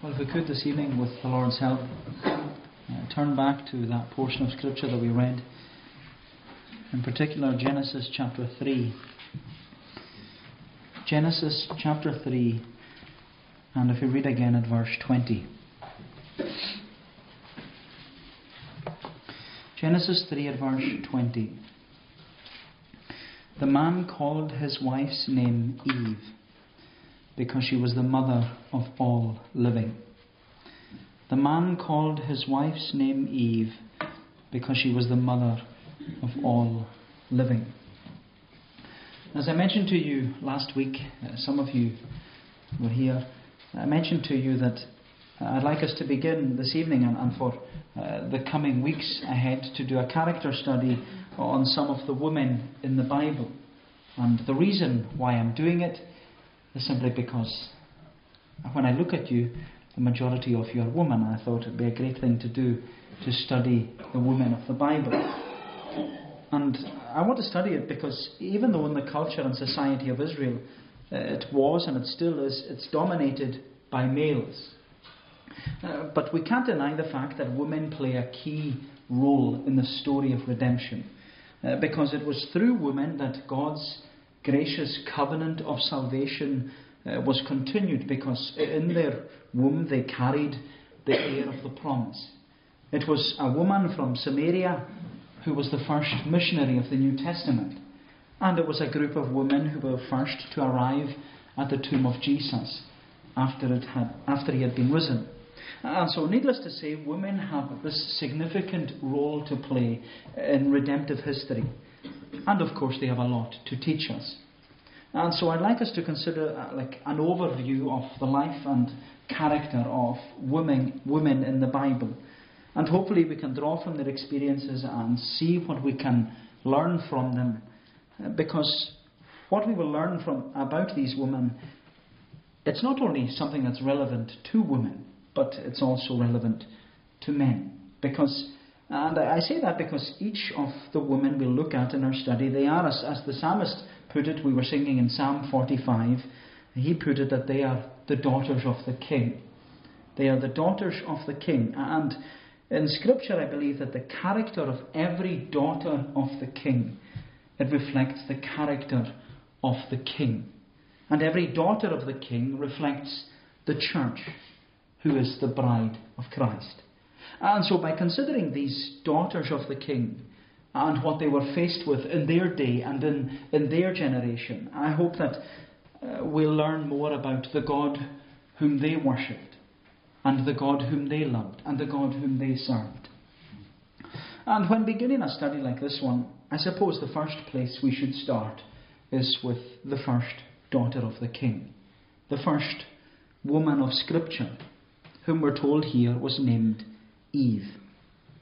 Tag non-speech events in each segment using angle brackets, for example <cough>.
Well, if we could this evening, with the Lord's help, uh, turn back to that portion of Scripture that we read, in particular Genesis chapter 3. Genesis chapter 3, and if we read again at verse 20. Genesis 3 at verse 20. The man called his wife's name Eve because she was the mother of all living. The man called his wife's name Eve because she was the mother of all living. As I mentioned to you last week, uh, some of you were here, I mentioned to you that uh, I'd like us to begin this evening and, and for uh, the coming weeks ahead to do a character study on some of the women in the Bible. And the reason why I'm doing it is simply because when I look at you, the majority of you are women. I thought it would be a great thing to do to study the women of the Bible. And I want to study it because even though in the culture and society of Israel uh, it was and it still is, it's dominated by males. Uh, but we can't deny the fact that women play a key role in the story of redemption. Uh, because it was through women that God's gracious covenant of salvation uh, was continued because in their womb they carried the heir of the promise. It was a woman from Samaria who was the first missionary of the New Testament, and it was a group of women who were first to arrive at the tomb of Jesus after, it had, after he had been risen. And so, needless to say, women have this significant role to play in redemptive history. And of course, they have a lot to teach us. And so, I'd like us to consider uh, like an overview of the life and character of women, women in the Bible. And hopefully, we can draw from their experiences and see what we can learn from them. Uh, because what we will learn from about these women, it's not only something that's relevant to women, but it's also relevant to men. Because and I say that because each of the women we'll look at in our study, they are, as, as the psalmist put it, we were singing in Psalm 45, he put it that they are the daughters of the king. They are the daughters of the king. And in Scripture, I believe that the character of every daughter of the king, it reflects the character of the king. And every daughter of the king reflects the church, who is the bride of Christ. And so, by considering these daughters of the king and what they were faced with in their day and in, in their generation, I hope that uh, we'll learn more about the God whom they worshipped, and the God whom they loved, and the God whom they served. And when beginning a study like this one, I suppose the first place we should start is with the first daughter of the king, the first woman of Scripture, whom we're told here was named Eve.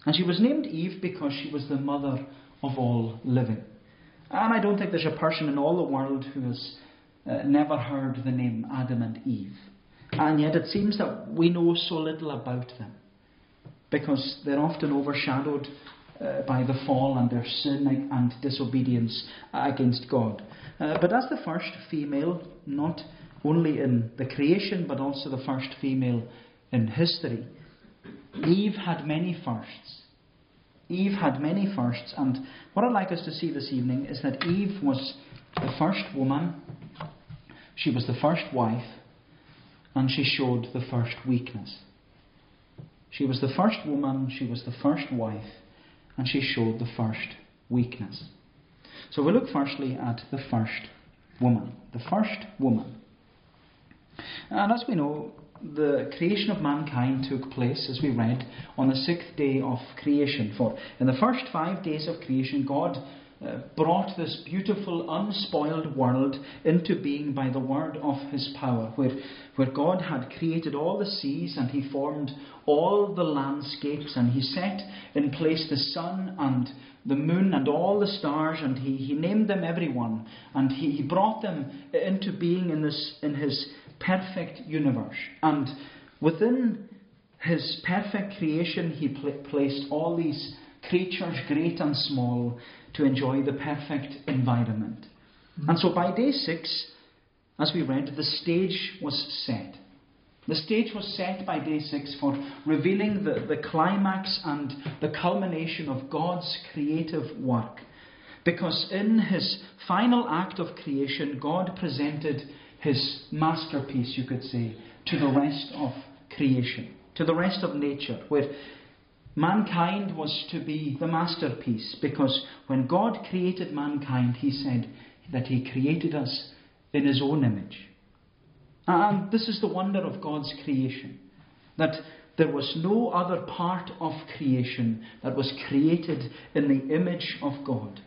And she was named Eve because she was the mother of all living. And I don't think there's a person in all the world who has uh, never heard the name Adam and Eve. And yet it seems that we know so little about them because they're often overshadowed uh, by the fall and their sin and disobedience against God. Uh, but as the first female, not only in the creation but also the first female in history, Eve had many firsts. Eve had many firsts, and what I'd like us to see this evening is that Eve was the first woman, she was the first wife, and she showed the first weakness. She was the first woman, she was the first wife, and she showed the first weakness. So we look firstly at the first woman. The first woman. And as we know, the creation of mankind took place, as we read, on the sixth day of creation. For in the first five days of creation, God uh, brought this beautiful, unspoiled world into being by the word of his power, where, where God had created all the seas and he formed all the landscapes and he set in place the sun and the moon and all the stars and he, he named them every one and he, he brought them into being in, this, in his perfect universe. And within his perfect creation, he pl- placed all these creatures, great and small, to enjoy the perfect environment. Mm-hmm. And so by day six, as we read, the stage was set The stage was set by day six for revealing the, the climax and the culmination of God's creative work. Because in his final act of creation, God presented his masterpiece, you could say, to the rest of creation, to the rest of nature, where mankind was to be the masterpiece. Because when God created mankind, he said that he created us in his own image. And this is the wonder of God's creation that there was no other part of creation that was created in the image of God.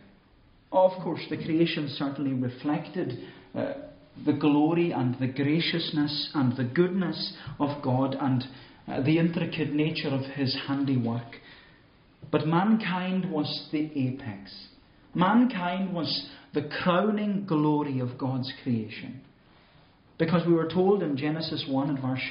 Of course, the creation certainly reflected uh, the glory and the graciousness and the goodness of God and uh, the intricate nature of His handiwork. But mankind was the apex. Mankind was the crowning glory of God's creation. Because we were told in Genesis 1 and verse,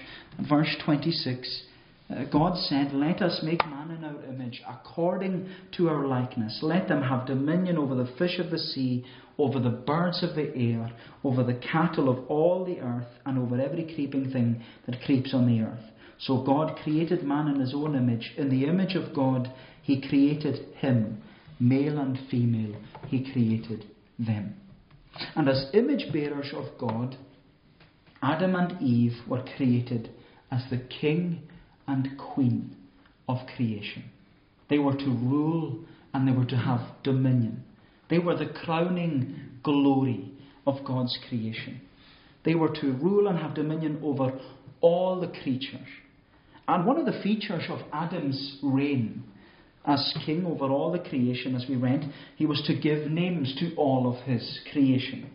verse 26, uh, God said, Let us make man in our image, according to our likeness. Let them have dominion over the fish of the sea, over the birds of the air, over the cattle of all the earth, and over every creeping thing that creeps on the earth. So God created man in his own image. In the image of God, he created him. Male and female, he created them. And as image bearers of God, Adam and Eve were created as the king and queen of creation. They were to rule and they were to have dominion. They were the crowning glory of God's creation. They were to rule and have dominion over all the creatures. And one of the features of Adam's reign as king over all the creation, as we read, he was to give names to all of his creation.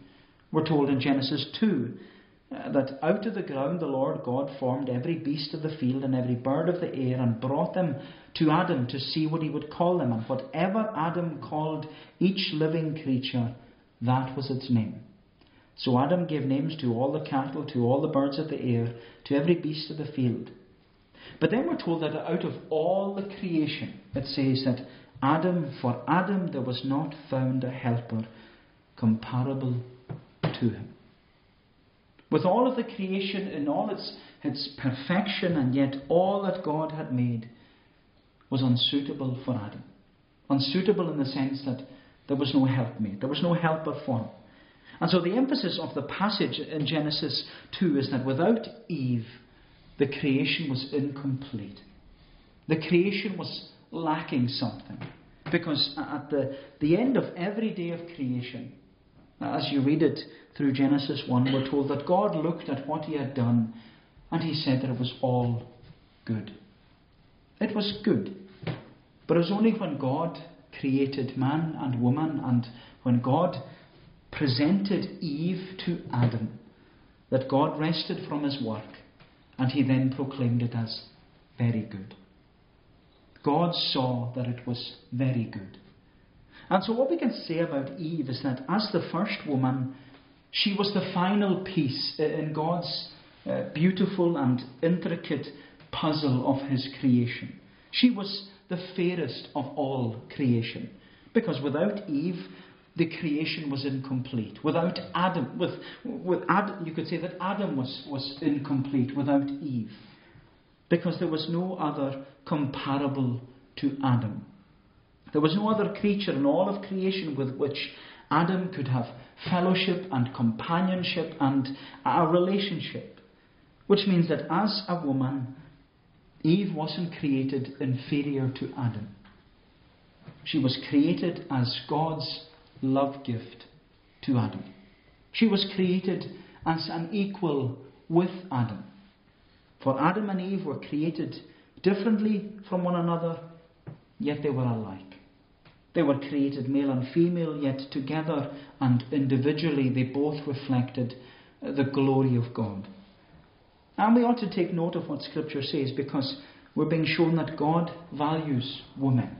We're told in Genesis 2 uh, Uh, that out of the ground the Lord God formed every beast of the field and every bird of the air and brought them to Adam to see what he would call them. And whatever Adam called each living creature, that was its name. So Adam gave names to all the cattle, to all the birds of the air, to every beast of the field. But then we're told that out of all the creation, it says that Adam, for Adam there was not found a helper comparable to him with all of the creation in all its, its perfection, and yet all that God had made was unsuitable for Adam. Unsuitable in the sense that there was no helpmate, there was no helper for him. And so the emphasis of the passage in Genesis 2 is that without Eve, the creation was incomplete. The creation was lacking something. Because at the, the end of every day of creation, as you read it through Genesis 1, we're told that God looked at what he had done and he said that it was all good. It was good. But it was only when God created man and woman and when God presented Eve to Adam that God rested from his work and he then proclaimed it as very good. God saw that it was very good. And so, what we can say about Eve is that as the first woman, she was the final piece in God's uh, beautiful and intricate puzzle of His creation. She was the fairest of all creation. Because without Eve, the creation was incomplete. Without Adam, with, with Adam, you could say that Adam was, was incomplete without Eve. Because there was no other comparable to Adam. There was no other creature in all of creation with which Adam could have fellowship and companionship and a relationship. Which means that as a woman, Eve wasn't created inferior to Adam. She was created as God's love gift to Adam. She was created as an equal with Adam. For Adam and Eve were created differently from one another, yet they were alike. They were created male and female, yet together and individually they both reflected uh, the glory of God. And we ought to take note of what Scripture says because we're being shown that God values women.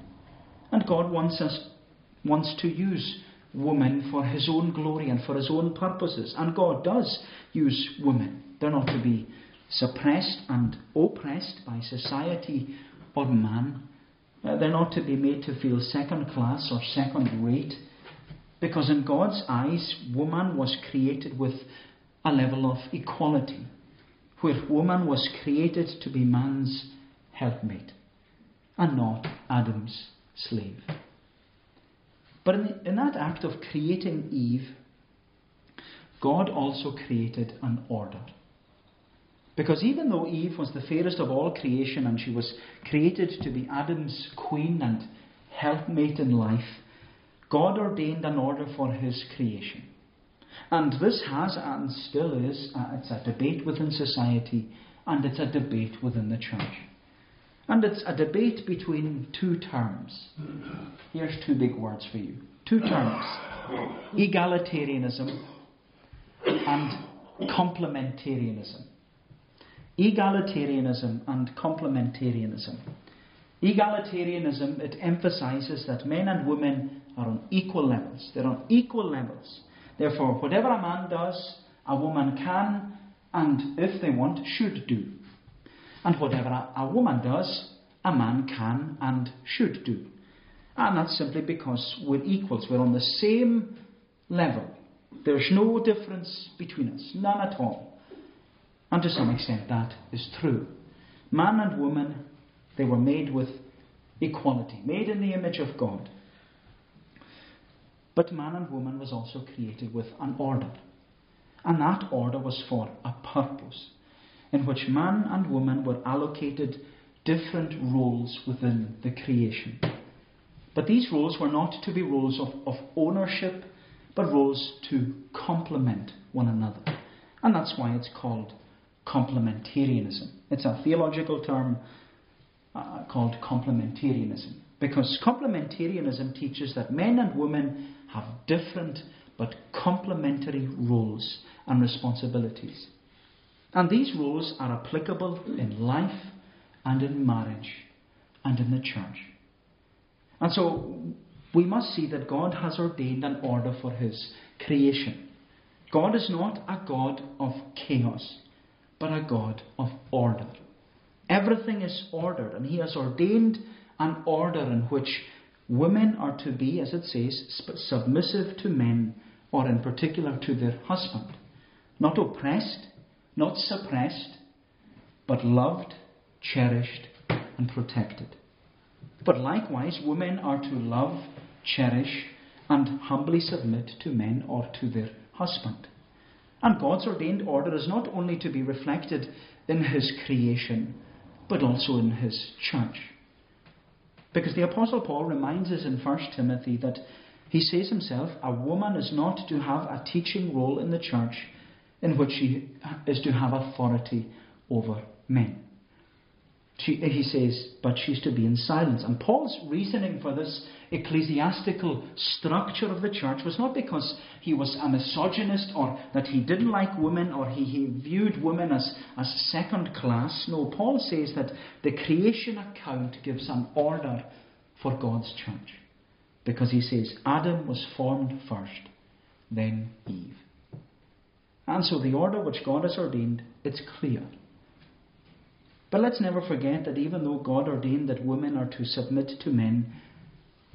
And God wants us wants to use women for his own glory and for his own purposes. And God does use women. They're not to be suppressed and oppressed by society or man. Uh, they're not to be made to feel second class or second rate. Because in God's eyes, woman was created with a level of equality, where woman was created to be man's helpmate and not Adam's slave. But in, in that act of creating Eve, God also created an order. Because even though Eve was the fairest of all creation and she was created to be Adam's queen and helpmate in life, God ordained an order for his creation. And this has and still is, uh, it's a debate within society and it's a debate within the church. And it's a debate between two terms. Here's two big words for you. Two terms egalitarianism and complementarianism. Egalitarianism and complementarianism. Egalitarianism, it emphasizes that men and women are on equal levels. They're on equal levels. Therefore, whatever a man does, a woman can and, if they want, should do. And whatever a, a woman does, a man can and should do. And that's simply because we're equals. We're on the same level. There's no difference between us, none at all. And to some extent, that is true. Man and woman, they were made with equality, made in the image of God. But man and woman was also created with an order. And that order was for a purpose, in which man and woman were allocated different roles within the creation. But these roles were not to be roles of, of ownership, but roles to complement one another. And that's why it's called complementarianism. It's a theological term uh, called complementarianism. Because complementarianism teaches that men and women have different but complementary roles and responsibilities. And these roles are applicable in life and in marriage and in the church. And so we must see that God has ordained an order for his creation. God is not a God of chaos, but a God of order. Everything is ordered, and he has ordained an order in which women are to be, as it says, submissive to men, or in particular to their husband. Not oppressed, not suppressed, but loved, cherished, and protected. But likewise, women are to love, cherish, and humbly submit to men or to their husband. And God's ordained order is not only to be reflected in His creation, but also in His church. Because the Apostle Paul reminds us in 1 Timothy that he says himself, a woman is not to have a teaching role in the church in which she is to have authority over men. She, he says, but she's to be in silence. And Paul's reasoning for this ecclesiastical structure of the church was not because he was a misogynist or that he didn't like women or he, he viewed women as, as second class. No, Paul says that the creation account gives an order for God's church. Because he says, Adam was formed first, then Eve. And so the order which God has ordained, it's clear. But let's never forget that even though God ordained that women are to submit to men,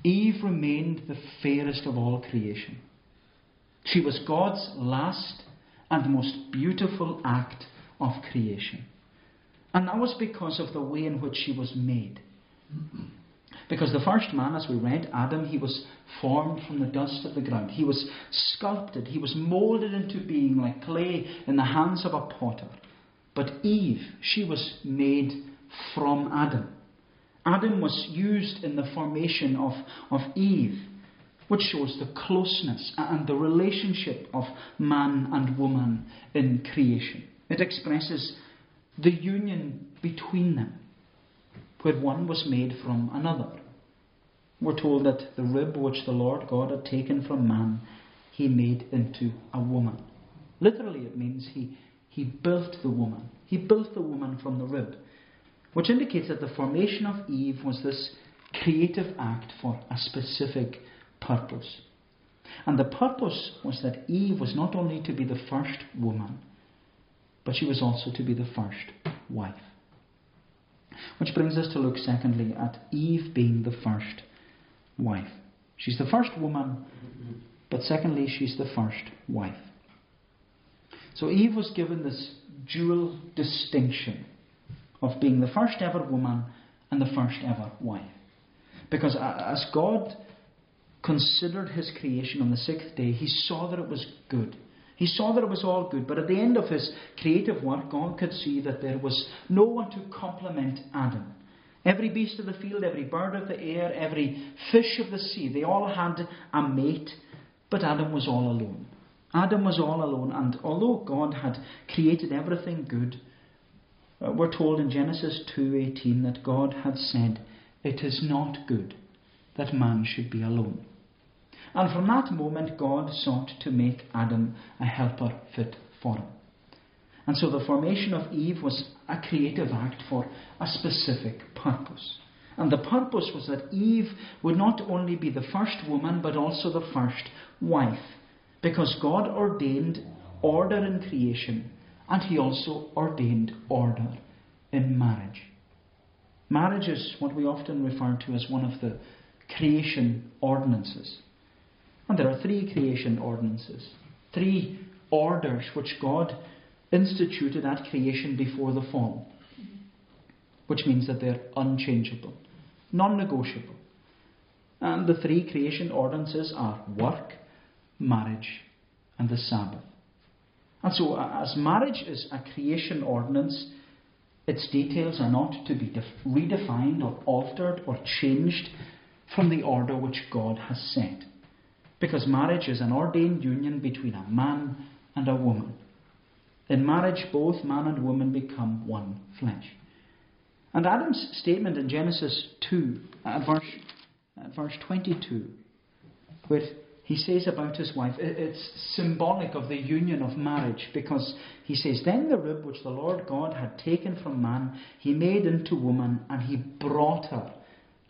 Eve remained the fairest of all creation. She was God's last and most beautiful act of creation. And that was because of the way in which she was made. Because the first man, as we read, Adam, he was formed from the dust of the ground. He was sculpted. He was molded into being like clay in the hands of a potter. But Eve, she was made from Adam. Adam was used in the formation of, of Eve, which shows the closeness and the relationship of man and woman in creation. It expresses the union between them, where one was made from another. We're told that the rib which the Lord God had taken from man, he made into a woman. Literally, it means he, he built the woman. He built the woman from the rib, which indicates that the formation of Eve was this creative act for a specific purpose. And the purpose was that Eve was not only to be the first woman, but she was also to be the first wife. Which brings us to look secondly at Eve being the first wife. She's the first woman, but secondly, she's the first wife. So Eve was given this dual distinction of being the first ever woman and the first ever wife. Because as God considered his creation on the sixth day, he saw that it was good. He saw that it was all good, but at the end of his creative work, God could see that there was no one to complement Adam. Every beast of the field, every bird of the air, every fish of the sea, they all had a mate, but Adam was all alone. Adam was all alone, and although God had created everything good, uh, we're told in Genesis 2:18 that God had said, "It is not good that man should be alone." And from that moment, God sought to make Adam a helper fit for him. And so the formation of Eve was a creative act for a specific purpose. And the purpose was that Eve would not only be the first woman, but also the first wife. Because God ordained order in creation, and He also ordained order in marriage. Marriage is what we often refer to as one of the creation ordinances. And there are three creation ordinances, three orders which God instituted at creation before the fall, which means that they're unchangeable, non negotiable. And the three creation ordinances are work, marriage, and the Sabbath. And so, as marriage is a creation ordinance, its details are not to be redefined or altered or changed from the order which God has set. Because marriage is an ordained union between a man and a woman. In marriage, both man and woman become one flesh. And Adam's statement in Genesis 2, at verse, at verse 22, where he says about his wife, it's symbolic of the union of marriage because he says, Then the rib which the Lord God had taken from man, he made into woman, and he brought her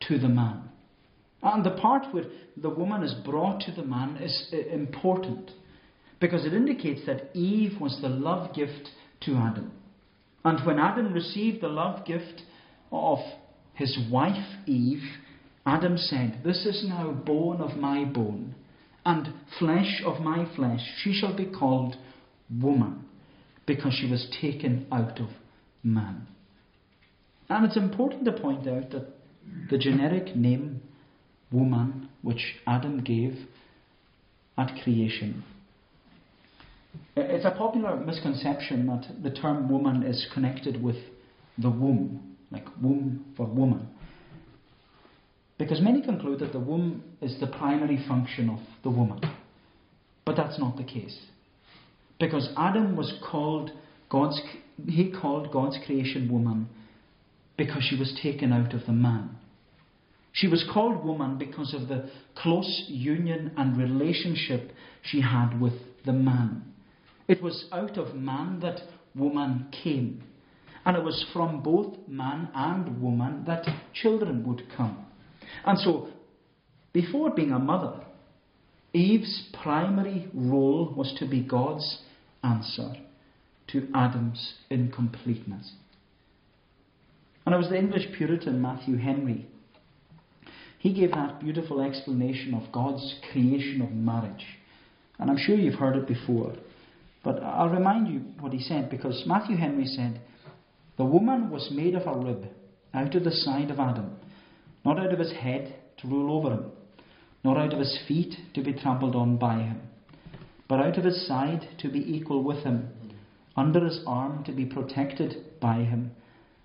to the man. And the part where the woman is brought to the man is uh, important because it indicates that Eve was the love gift to Adam. And when Adam received the love gift of his wife Eve, Adam said, This is now bone of my bone and flesh of my flesh. She shall be called woman because she was taken out of man. And it's important to point out that the generic name woman which Adam gave at creation. It's a popular misconception that the term woman is connected with the womb, like womb for woman. Because many conclude that the womb is the primary function of the woman. But that's not the case. Because Adam was called God's, he called God's creation woman because she was taken out of the man. She was called woman because of the close union and relationship she had with the man. It was out of man that woman came. And it was from both man and woman that children would come. And so, before being a mother, Eve's primary role was to be God's answer to Adam's incompleteness. And it was the English Puritan Matthew Henry he gave that beautiful explanation of God's creation of marriage. And I'm sure you've heard it before. But I'll remind you what he said because Matthew Henry said, The woman was made of a rib out of the side of Adam, not out of his head to rule over him, nor out of his feet to be trampled on by him, but out of his side to be equal with him, under his arm to be protected by him,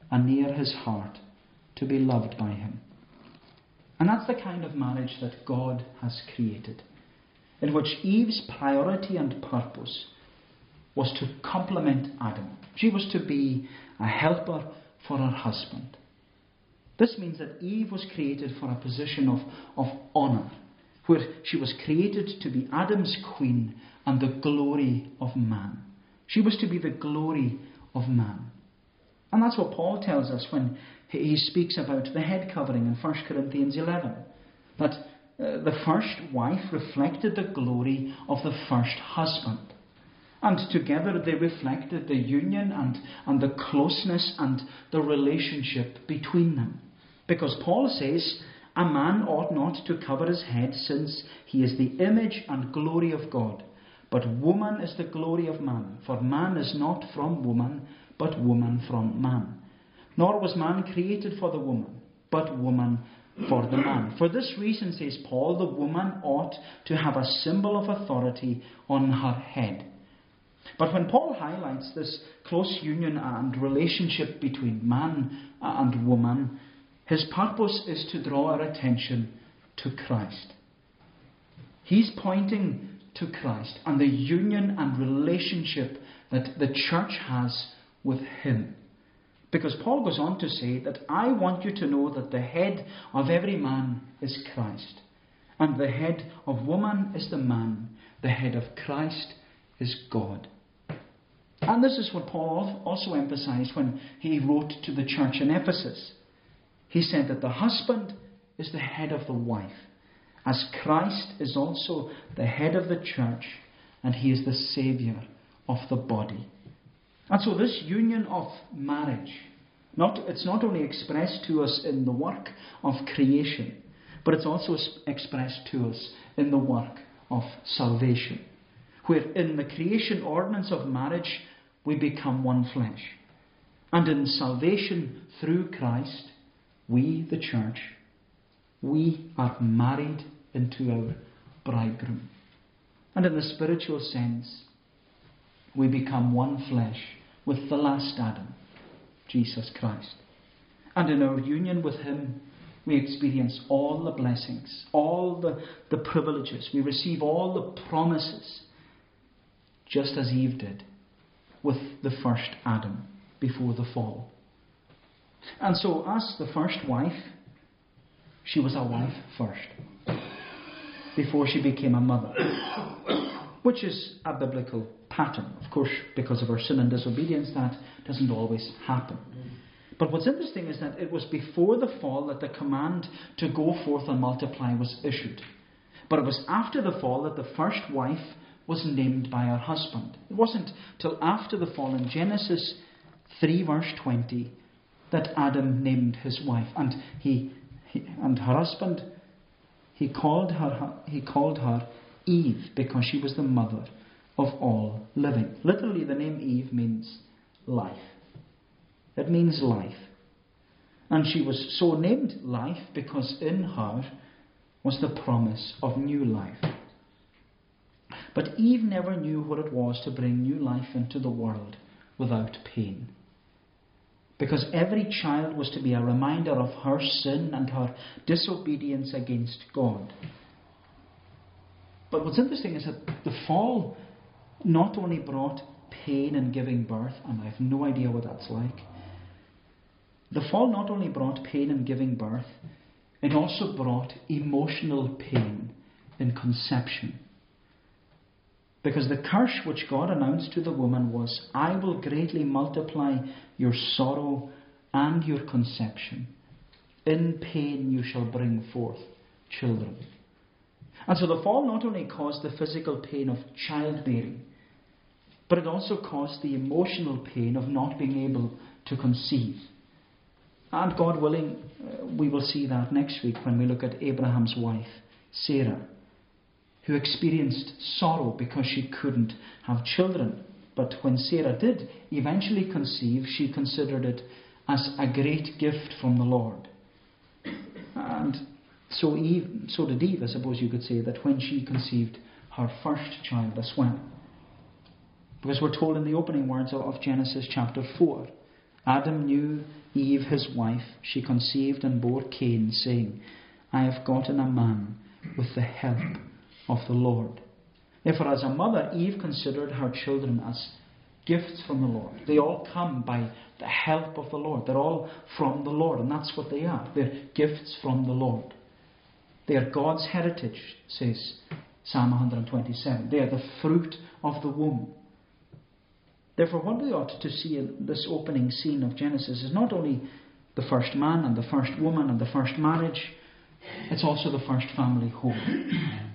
and near his heart to be loved by him. And that's the kind of marriage that God has created, in which Eve's priority and purpose was to complement Adam. She was to be a helper for her husband. This means that Eve was created for a position of, of honour, where she was created to be Adam's queen and the glory of man. She was to be the glory of man. And that's what Paul tells us when he speaks about the head covering in 1 Corinthians 11. That uh, the first wife reflected the glory of the first husband. And together they reflected the union and, and the closeness and the relationship between them. Because Paul says, a man ought not to cover his head since he is the image and glory of God. But woman is the glory of man, for man is not from woman, but woman from man. Nor was man created for the woman, but woman for the man. For this reason, says Paul, the woman ought to have a symbol of authority on her head. But when Paul highlights this close union and relationship between man and woman, his purpose is to draw our attention to Christ. He's pointing to Christ and the union and relationship that the church has with Him. Because Paul goes on to say that I want you to know that the head of every man is Christ, and the head of woman is the man, the head of Christ is God. And this is what Paul also emphasized when he wrote to the church in Ephesus. He said that the husband is the head of the wife, as Christ is also the head of the church, and he is the Saviour of the body. And so this union of marriage, not, it's not only expressed to us in the work of creation, but it's also expressed to us in the work of salvation. Where in the creation ordinance of marriage, we become one flesh. And in salvation through Christ, we, the church, we are married into our bridegroom. And in the spiritual sense, we become one flesh with the last Adam, Jesus Christ. And in our union with Him, we experience all the blessings, all the, the privileges. We receive all the promises, just as Eve did with the first Adam before the fall. And so, as the first wife, she was a wife first, before she became a mother, which is a biblical pattern. Of course, because of our sin and disobedience, that doesn't always happen. But what's interesting is that it was before the fall that the command to go forth and multiply was issued. But it was after the fall that the first wife was named by her husband. It wasn't till after the fall in Genesis 3, verse 20, that Adam named his wife. And he, he and her husband, he called her, he called her Eve because she was the mother of all living. Literally, the name Eve means life. It means life. And she was so named life because in her was the promise of new life. But Eve never knew what it was to bring new life into the world without pain. Because every child was to be a reminder of her sin and her disobedience against God. But what's interesting is that the fall not only brought pain in giving birth, and I have no idea what that's like. The fall not only brought pain in giving birth, it also brought emotional pain in conception. Because the curse which God announced to the woman was, I will greatly multiply your sorrow and your conception. In pain you shall bring forth children. And so the fall not only caused the physical pain of childbearing, but it also caused the emotional pain of not being able to conceive. And God willing, uh, we will see that next week when we look at Abraham's wife, Sarah who experienced sorrow because she couldn't have children. But when Sarah did eventually conceive, she considered it as a great gift from the Lord. And so Eve, so did Eve, I suppose you could say, that when she conceived her first child as well. Because we're told in the opening words of Genesis chapter 4 Adam knew Eve his wife, she conceived and bore Cain, saying, I have gotten a man with the help of the Lord. Therefore, as a mother, Eve considered her children as gifts from the Lord. They all come by the help of the Lord. They're all from the Lord, and that's what they are. They're gifts from the Lord. They are God's heritage, says Psalm 127. They are the fruit of the womb. Therefore, what we ought to see in this opening scene of Genesis is not only the first man and the first woman and the first marriage, it's also the first family home.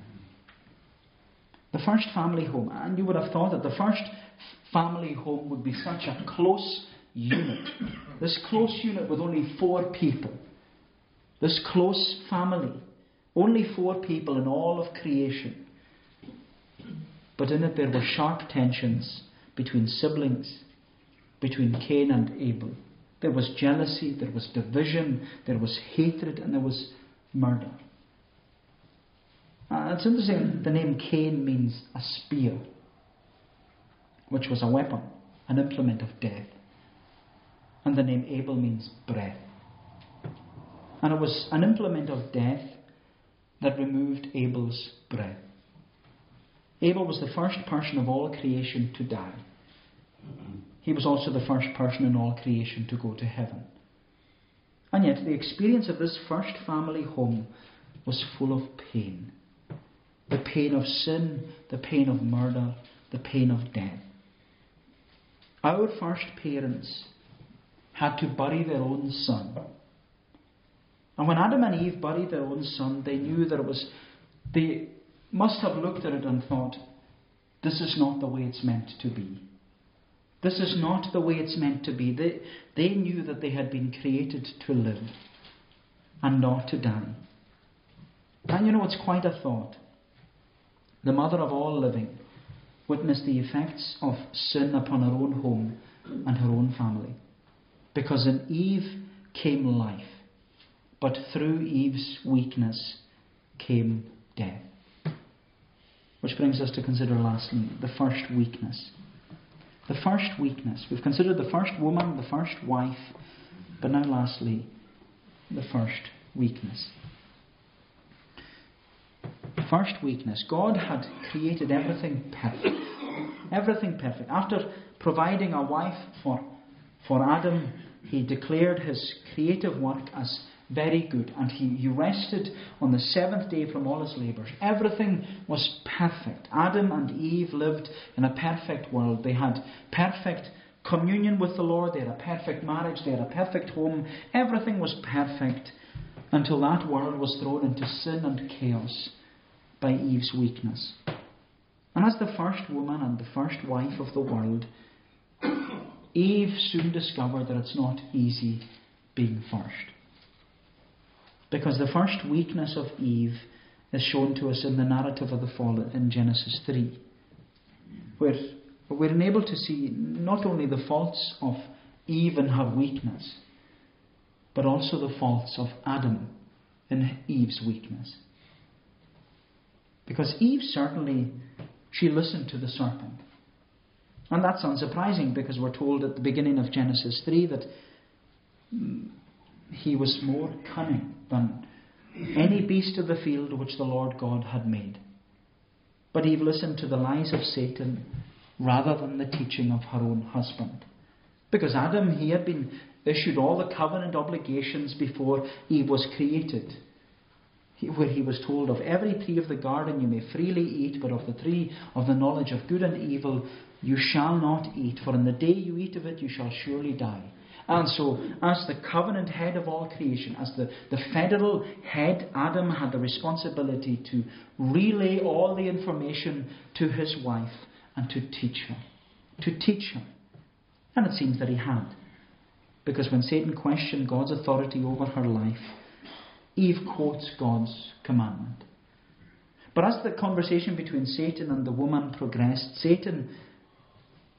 The first family home. And you would have thought that the first family home would be such a close unit. This close unit with only four people. This close family. Only four people in all of creation. but in it there were sharp tensions between siblings, between Cain and Abel. There was jealousy, there was division, there was hatred, and there was murder. Uh, it's interesting, the name Cain means a spear, which was a weapon, an implement of death. And the name Abel means breath. And it was an implement of death that removed Abel's breath. Abel was the first person of all creation to die. He was also the first person in all creation to go to heaven. And yet, the experience of this first family home was full of pain the pain of sin, the pain of murder, the pain of death. Our first parents had to bury their own son. And when Adam and Eve buried their own son, they knew that it was, they must have looked at it and thought, this is not the way it's meant to be. This is not the way it's meant to be. They, they knew that they had been created to live and not to die. And you know, it's quite a thought the mother of all living, witnessed the effects of sin upon her own home and her own family. Because in Eve came life, but through Eve's weakness came death. Which brings us to consider lastly the first weakness. The first weakness. We've considered the first woman, the first wife, but now lastly, the first weakness. First weakness God had created everything perfect. Everything perfect. After providing a wife for, for Adam, he declared his creative work as very good and he, he rested on the seventh day from all his labours. Everything was perfect. Adam and Eve lived in a perfect world. They had perfect communion with the Lord, they had a perfect marriage, they had a perfect home. Everything was perfect until that world was thrown into sin and chaos by Eve's weakness. And as the first woman and the first wife of the world, Eve soon discovered that it's not easy being first. Because the first weakness of Eve is shown to us in the narrative of the fall in Genesis 3, where we're enabled to see not only the faults of Eve and her weakness, but also the faults of Adam in Eve's weakness. Because Eve certainly, she listened to the serpent. And that's unsurprising because we're told at the beginning of Genesis 3 that mm, he was more cunning than any beast of the field which the Lord God had made. But Eve listened to the lies of Satan rather than the teaching of her own husband. Because Adam, he had been issued all the covenant obligations before Eve was created where he was told, Of every tree of the garden you may freely eat, but of the tree of the knowledge of good and evil you shall not eat, for in the day you eat of it you shall surely die. And so, as the covenant head of all creation, as the, the federal head, Adam had the responsibility to relay all the information to his wife and to teach her. To teach her. And it seems that he had. Because when Satan questioned God's authority over her life, Eve quotes God's commandment. But as the conversation between Satan and the woman progressed, Satan,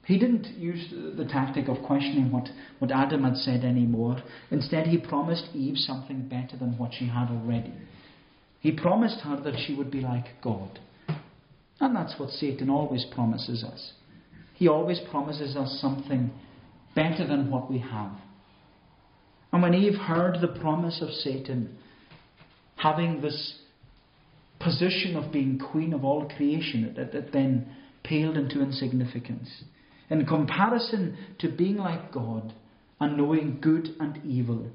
he didn't use the tactic of questioning what, what Adam had said anymore. Instead, he promised Eve something better than what she had already. He promised her that she would be like God. And that's what Satan always promises us. He always promises us something better than what we have. And when Eve heard the promise of Satan, having this position of being queen of all creation, that, that then paled into insignificance. In comparison to being like God and knowing good and evil.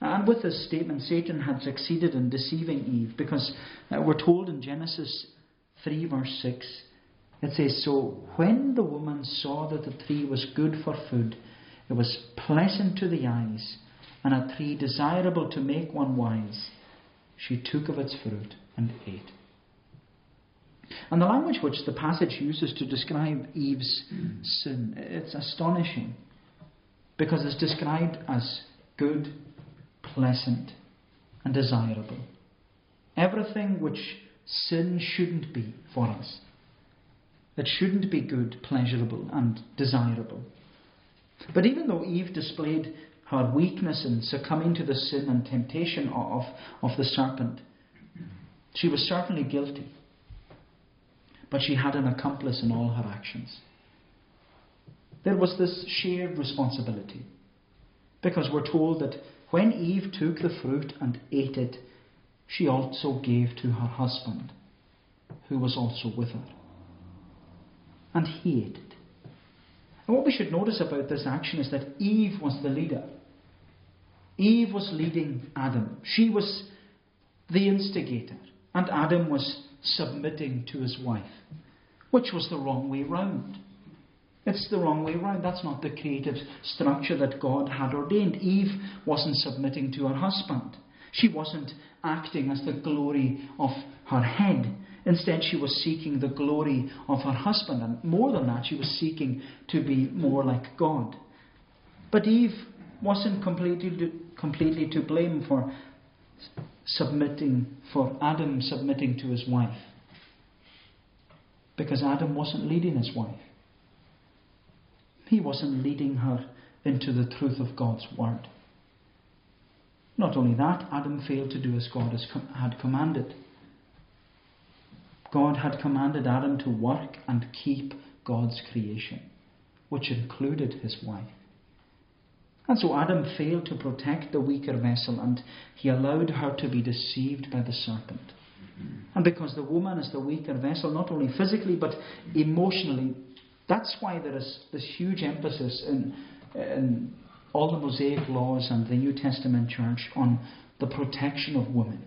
And with this statement, Satan had succeeded in deceiving Eve because uh, we're told in Genesis 3, verse 6, it says, So when the woman saw that the tree was good for food, it was pleasant to the eyes, and a tree desirable to make one wise, she took of its fruit and ate. And the language which the passage uses to describe Eve's sin, it's astonishing because it's described as good, pleasant, and desirable. Everything which sin shouldn't be for us. It shouldn't be good, pleasurable, and desirable. But even though Eve displayed her weakness in succumbing to the sin and temptation of, of the serpent, she was certainly guilty. But she had an accomplice in all her actions. There was this shared responsibility. Because we're told that when Eve took the fruit and ate it, she also gave to her husband, who was also with her. And he ate it. And what we should notice about this action is that Eve was the leader. Eve was leading Adam. She was the instigator. And Adam was submitting to his wife, which was the wrong way round. It's the wrong way round. That's not the creative structure that God had ordained. Eve wasn't submitting to her husband. She wasn't acting as the glory of her head. Instead, she was seeking the glory of her husband. And more than that, she was seeking to be more like God. But Eve wasn't completely, completely to blame for submitting, for Adam submitting to his wife. Because Adam wasn't leading his wife. He wasn't leading her into the truth of God's word. Not only that, Adam failed to do as God had commanded. God had commanded Adam to work and keep God's creation, which included his wife. And so Adam failed to protect the weaker vessel and he allowed her to be deceived by the serpent. And because the woman is the weaker vessel, not only physically but emotionally, that's why there is this huge emphasis in, in all the Mosaic laws and the New Testament church on the protection of women,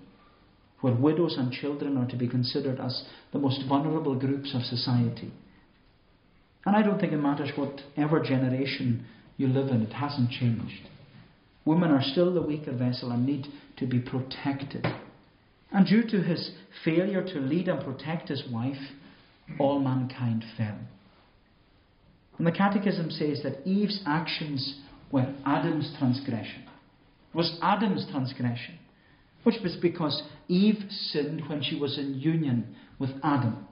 where widows and children are to be considered as the most vulnerable groups of society. And I don't think it matters whatever generation you live in, it hasn't changed. Women are still the weaker vessel and need to be protected. And due to his failure to lead and protect his wife, all mankind fell. And the Catechism says that Eve's actions were Adam's transgression. It was Adam's transgression, which was because Eve sinned when she was in union with Adam.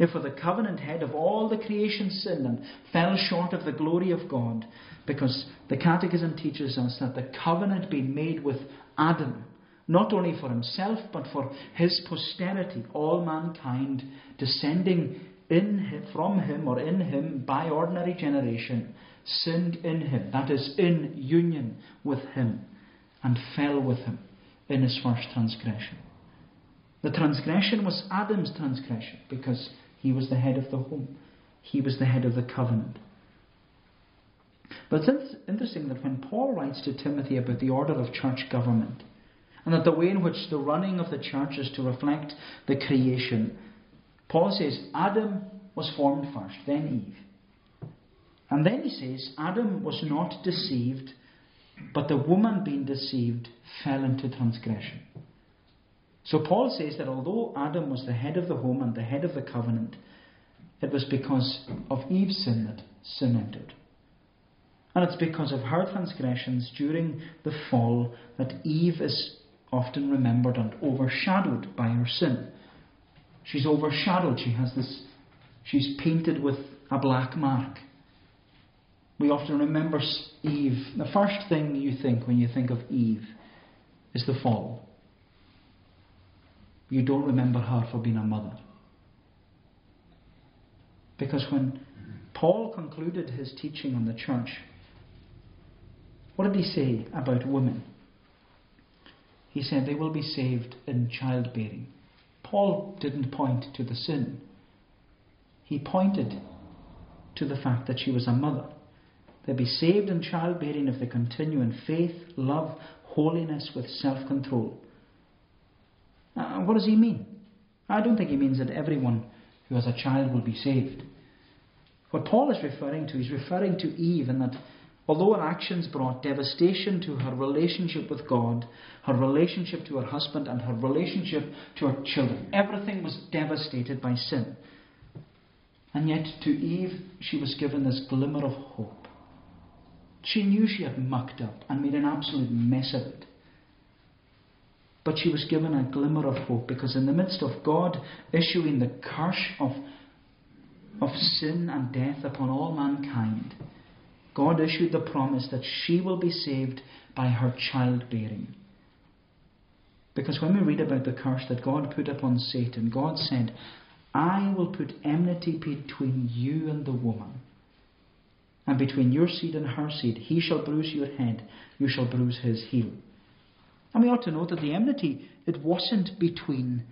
Therefore, the covenant head of all the creation sinned and fell short of the glory of God, because the Catechism teaches us that the covenant being made with Adam, not only for himself, but for his posterity, all mankind descending in him, from him or in him by ordinary generation, sinned in him, that is, in union with him, and fell with him in his first transgression. The transgression was Adam's transgression because he was the head of the home, he was the head of the covenant. But it's interesting that when Paul writes to Timothy about the order of church government, and that the way in which the running of the church is to reflect the creation, Paul says Adam was formed first, then Eve. And then he says Adam was not deceived, but the woman being deceived fell into transgression. So Paul says that although Adam was the head of the home and the head of the covenant, it was because of Eve's sin that sin entered. And it's because of her transgressions during the fall that Eve is often remembered and overshadowed by her sin. She's overshadowed. She has this, she's painted with a black mark. We often remember Eve. The first thing you think when you think of Eve is the fall. You don't remember her for being a mother. Because when Paul concluded his teaching on the church, what did he say about women? He said they will be saved in childbearing. Paul didn't point to the sin. He pointed to the fact that she was a mother. They'll be saved in childbearing if they continue in faith, love, holiness with self control. Uh, what does he mean? I don't think he means that everyone who has a child will be saved. What Paul is referring to, he's referring to Eve, and that although her actions brought devastation to her relationship with God, her relationship to her husband, and her relationship to her children, everything was devastated by sin. And yet, to Eve, she was given this glimmer of hope. She knew she had mucked up and made an absolute mess of it. But she was given a glimmer of hope because, in the midst of God issuing the curse of of sin and death upon all mankind, God issued the promise that she will be saved by her childbearing. Because when we read about the curse that God put upon Satan, God said, I will put enmity between you and the woman, and between your seed and her seed. He shall bruise your head, you shall bruise his heel. And we ought to note that the enmity, it wasn't between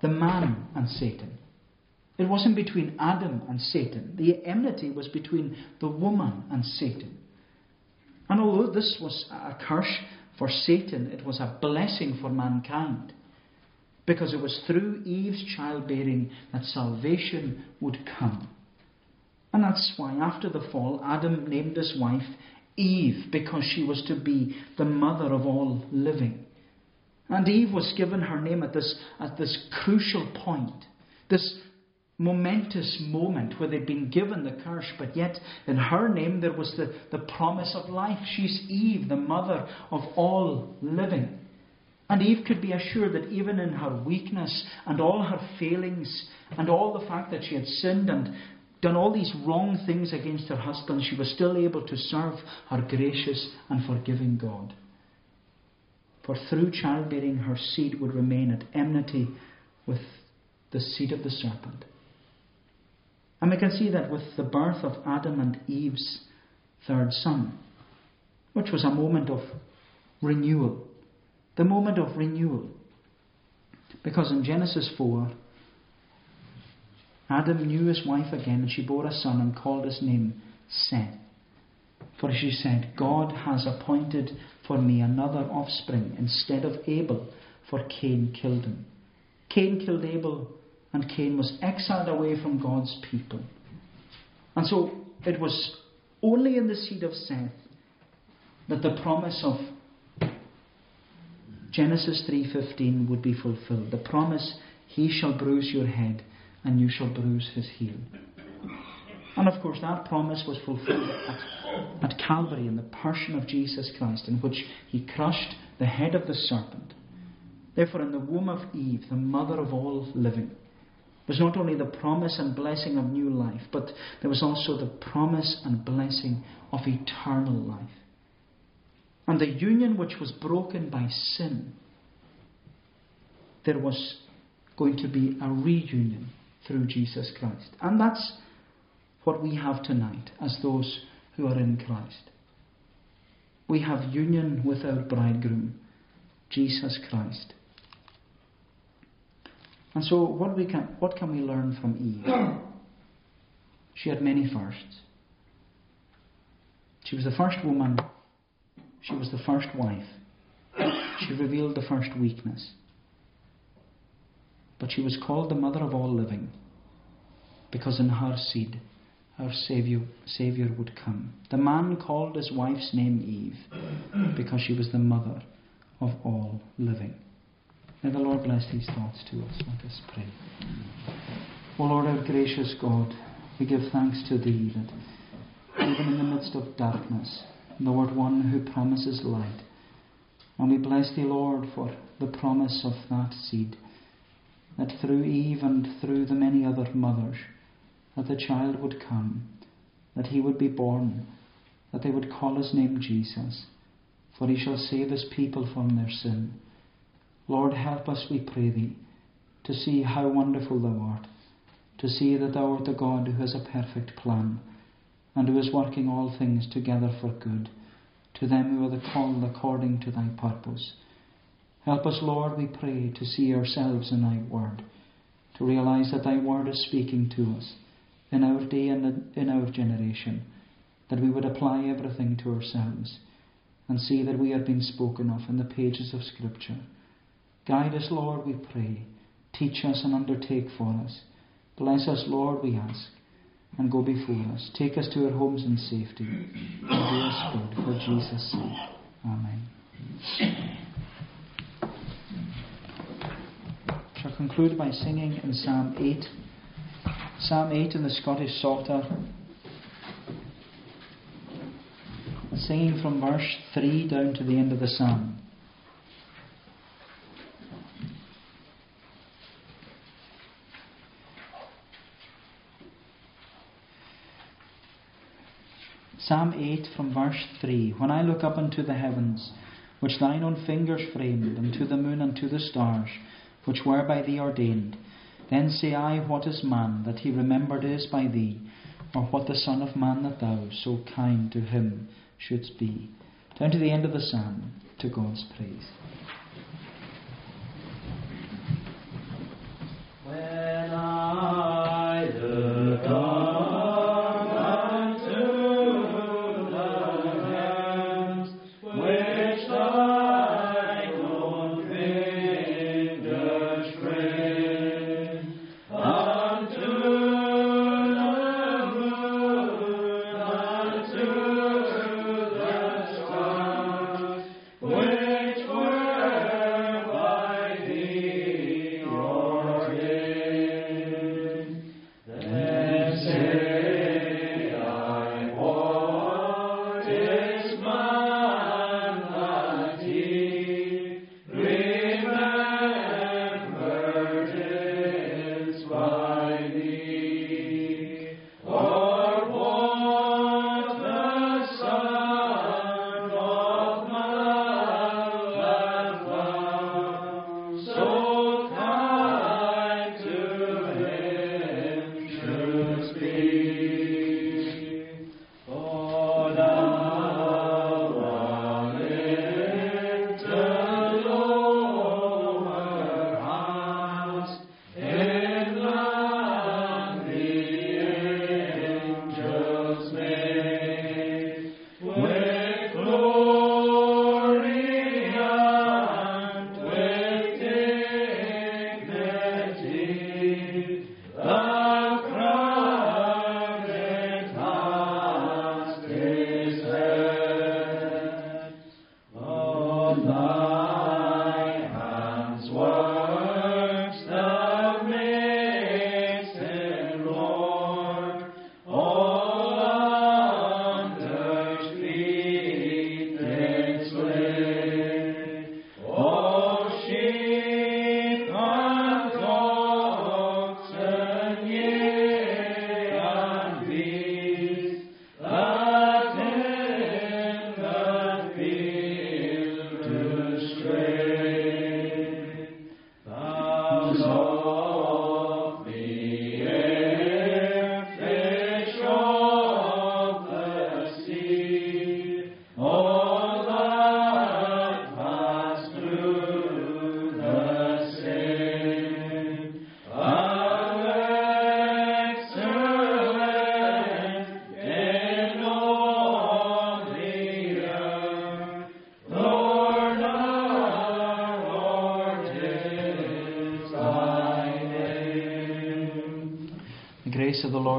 the man and Satan. It wasn't between Adam and Satan. The enmity was between the woman and Satan. And although this was a curse for Satan, it was a blessing for mankind. Because it was through Eve's childbearing that salvation would come. And that's why, after the fall, Adam named his wife Eve, because she was to be the mother of all living. And Eve was given her name at this, at this crucial point, this momentous moment where they'd been given the curse, but yet in her name there was the, the promise of life. She's Eve, the mother of all living. And Eve could be assured that even in her weakness and all her failings and all the fact that she had sinned and done all these wrong things against her husband, she was still able to serve her gracious and forgiving God. For through childbearing, her seed would remain at enmity with the seed of the serpent. And we can see that with the birth of Adam and Eve's third son, which was a moment of renewal. The moment of renewal. Because in Genesis 4, Adam knew his wife again, and she bore a son and called his name Seth. For she said, God has appointed for me another offspring instead of Abel, for Cain killed him. Cain killed Abel and Cain was exiled away from God's people. And so it was only in the seed of Seth that the promise of Genesis 3:15 would be fulfilled. The promise, he shall bruise your head and you shall bruise his heel. And of course, that promise was fulfilled at, at Calvary in the person of Jesus Christ, in which he crushed the head of the serpent. Therefore, in the womb of Eve, the mother of all living, was not only the promise and blessing of new life, but there was also the promise and blessing of eternal life. And the union which was broken by sin, there was going to be a reunion through Jesus Christ. And that's what we have tonight as those who are in Christ. We have union with our bridegroom, Jesus Christ. And so, what, we can, what can we learn from Eve? <clears throat> She had many firsts. She was the first woman, she was the first wife. She revealed the first weakness. But she was called the mother of all living because in her seed our Saviour, Saviour would come. The man called his wife's name Eve because she was the mother of all living. May the Lord bless these thoughts to us. Let us pray. O Lord, our gracious God, we give thanks to Thee that even in the midst of darkness, Thou art one who promises light. And we bless Thee, Lord, for the promise of that seed, that through Eve and through the many other mothers, that the child would come, that he would be born, that they would call his name Jesus, for he shall save his people from their sin. Lord, help us, we pray thee, to see how wonderful thou art, to see that thou art the God who has a perfect plan, and who is working all things together for good, to them who are the called according to thy purpose. Help us, Lord, we pray, to see ourselves in thy word, to realize that thy word is speaking to us in our day and in our generation, that we would apply everything to ourselves and see that we are being spoken of in the pages of Scripture. Guide us, Lord, we pray. Teach us and undertake for us. Bless us, Lord, we ask, and go before us. Take us to our homes in safety, and do us good for Jesus' sake. Amen. shall conclude by singing in Psalm 8. Psalm 8 in the Scottish Psalter. Singing from verse 3 down to the end of the psalm. Psalm 8 from verse 3 When I look up unto the heavens, which thine own fingers framed, unto the moon and to the stars, which were by thee ordained. Then say I, What is man, that he remembered is by thee, or what the Son of Man that thou, so kind to him, shouldst be. Turn to the end of the psalm, to God's praise.